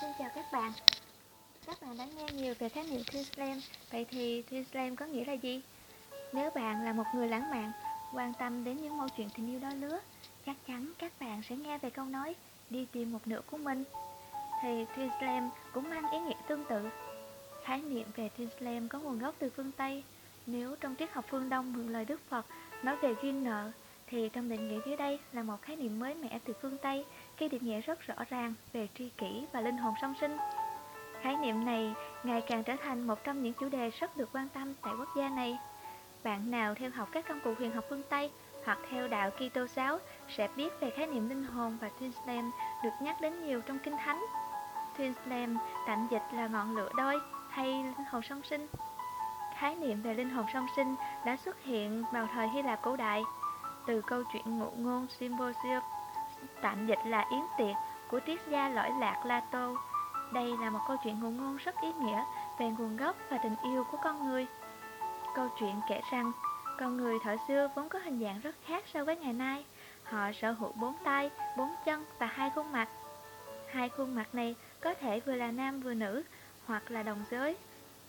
Xin chào các bạn. Các bạn đã nghe nhiều về khái niệm Twin Slam Vậy thì Twin Slam có nghĩa là gì? Nếu bạn là một người lãng mạn, Quan tâm đến những mâu chuyện tình yêu đôi lứa, Chắc chắn các bạn sẽ nghe về câu nói, Đi tìm một nửa của mình. Thì Twin Slam cũng mang ý nghĩa tương tự. Khái niệm về Twin Slam có nguồn gốc từ phương Tây. Nếu trong triết học phương Đông mượn lời Đức Phật, Nói về duyên nợ thì trong định nghĩa dưới đây là một khái niệm mới mẻ từ phương Tây, khi định nghĩa rất rõ ràng về tri kỷ và linh hồn song sinh. Khái niệm này ngày càng trở thành một trong những chủ đề rất được quan tâm tại quốc gia này. Bạn nào theo học các công cụ huyền học phương Tây hoặc theo đạo Kitô giáo sẽ biết về khái niệm linh hồn và Twin Flame được nhắc đến nhiều trong Kinh Thánh. Twin Flame tạm dịch là ngọn lửa đôi hay linh hồn song sinh. Khái niệm về linh hồn song sinh đã xuất hiện vào thời Hy Lạp cổ đại từ câu chuyện ngụ ngôn Symposium tạm dịch là yến tiệc của triết gia lõi lạc Plato. Đây là một câu chuyện ngụ ngôn rất ý nghĩa về nguồn gốc và tình yêu của con người. Câu chuyện kể rằng, con người thời xưa vốn có hình dạng rất khác so với ngày nay. Họ sở hữu bốn tay, bốn chân và hai khuôn mặt. Hai khuôn mặt này có thể vừa là nam vừa nữ, hoặc là đồng giới.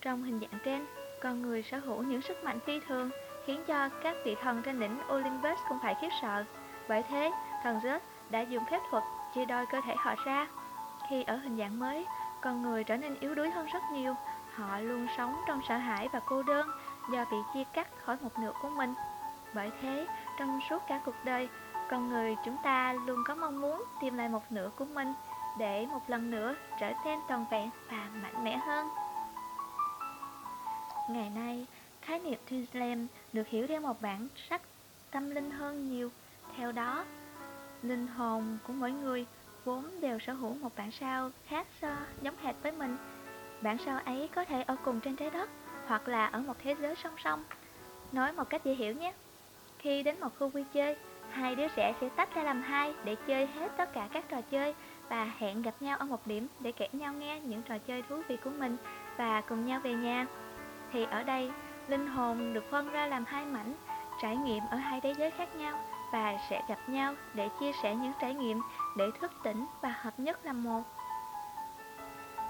Trong hình dạng trên, con người sở hữu những sức mạnh phi thường, khiến cho các vị thần trên đỉnh Olympus cũng phải khiếp sợ. Bởi thế, thần Zeus đã dùng phép thuật chia đôi cơ thể họ ra. Khi ở hình dạng mới, con người trở nên yếu đuối hơn rất nhiều. Họ luôn sống trong sợ hãi và cô đơn do bị chia cắt khỏi một nửa của mình. Bởi thế, trong suốt cả cuộc đời, con người chúng ta luôn có mong muốn tìm lại một nửa của mình để một lần nữa trở nên toàn vẹn và mạnh mẽ hơn. Ngày nay, khái niệm Twin được hiểu theo một bản sắc tâm linh hơn nhiều. Theo đó, linh hồn của mỗi người vốn đều sở hữu một bản sao khác so giống hệt với mình. Bản sao ấy có thể ở cùng trên trái đất hoặc là ở một thế giới song song. Nói một cách dễ hiểu nhé. Khi đến một khu vui chơi, hai đứa trẻ sẽ tách ra làm hai để chơi hết tất cả các trò chơi và hẹn gặp nhau ở một điểm để kể nhau nghe những trò chơi thú vị của mình và cùng nhau về nhà. Thì ở đây, linh hồn được phân ra làm hai mảnh, trải nghiệm ở hai thế giới khác nhau và sẽ gặp nhau để chia sẻ những trải nghiệm để thức tỉnh và hợp nhất làm một.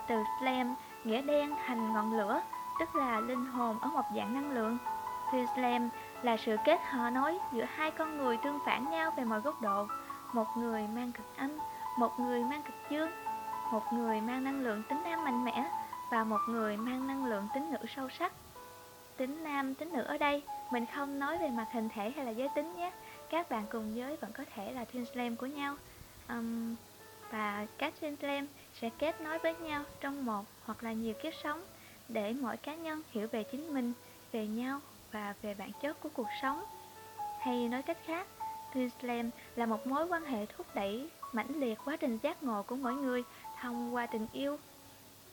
Từ Slam, nghĩa đen thành ngọn lửa, tức là linh hồn ở một dạng năng lượng. Thì Slam là sự kết hợp nói giữa hai con người tương phản nhau về mọi góc độ. Một người mang cực âm, một người mang cực dương, một người mang năng lượng tính nam mạnh mẽ và một người mang năng lượng tính nữ sâu sắc tính nam, tính nữ ở đây? Mình không nói về mặt hình thể hay là giới tính nhé. Các bạn cùng giới vẫn có thể là twin slam của nhau. Um, Và các twin slam sẽ kết nối với nhau trong một hoặc là nhiều kiếp sống Để mỗi cá nhân hiểu về chính mình, về nhau và về bản chất của cuộc sống. Hay nói cách khác, twin slam là một mối quan hệ thúc đẩy mãnh liệt quá trình giác ngộ của mỗi người thông qua tình yêu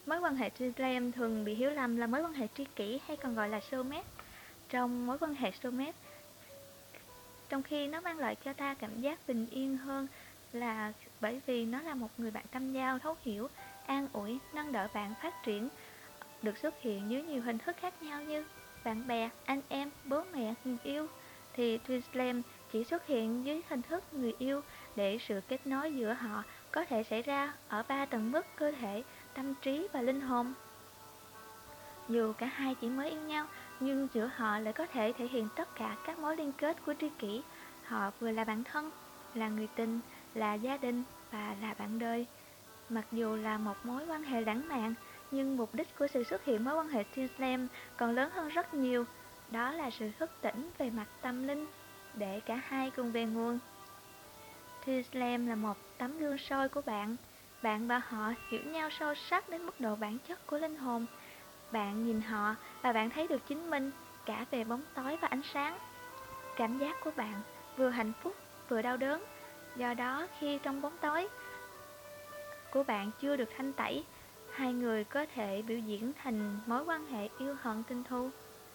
Mối quan hệ twin thường bị hiểu lầm là mối quan hệ tri kỷ hay còn gọi là soulmate. Trong mối quan hệ soulmate, trong khi nó mang lại cho ta cảm giác bình yên hơn là bởi vì nó là một người bạn tâm giao, thấu hiểu, an ủi, nâng đỡ bạn phát triển, được xuất hiện dưới nhiều hình thức khác nhau như bạn bè, anh em, bố mẹ, người yêu, thì Twin Flame chỉ xuất hiện dưới hình thức người yêu để sự kết nối giữa họ có thể xảy ra ở ba tầng mức cơ thể tâm trí và linh hồn. Dù cả hai chỉ mới yêu nhau, nhưng giữa họ lại có thể thể hiện tất cả các mối liên kết của tri kỷ. Họ vừa là bạn thân, là người tình, là gia đình và là bạn đời. Mặc dù là một mối quan hệ lãng mạn, nhưng mục đích của sự xuất hiện mối quan hệ Twin Flame còn lớn hơn rất nhiều. Đó là sự thức tỉnh về mặt tâm linh, để cả hai cùng về nguồn. Thư Flame là một tấm gương soi của bạn, bạn và họ hiểu nhau sâu sắc đến mức độ bản chất của linh hồn. Bạn nhìn họ và bạn thấy được chính mình cả về bóng tối và ánh sáng. Cảm giác của bạn vừa hạnh phúc vừa đau đớn. Do đó khi trong bóng tối của bạn chưa được thanh tẩy, hai người có thể biểu diễn thành mối quan hệ yêu hận tinh thu.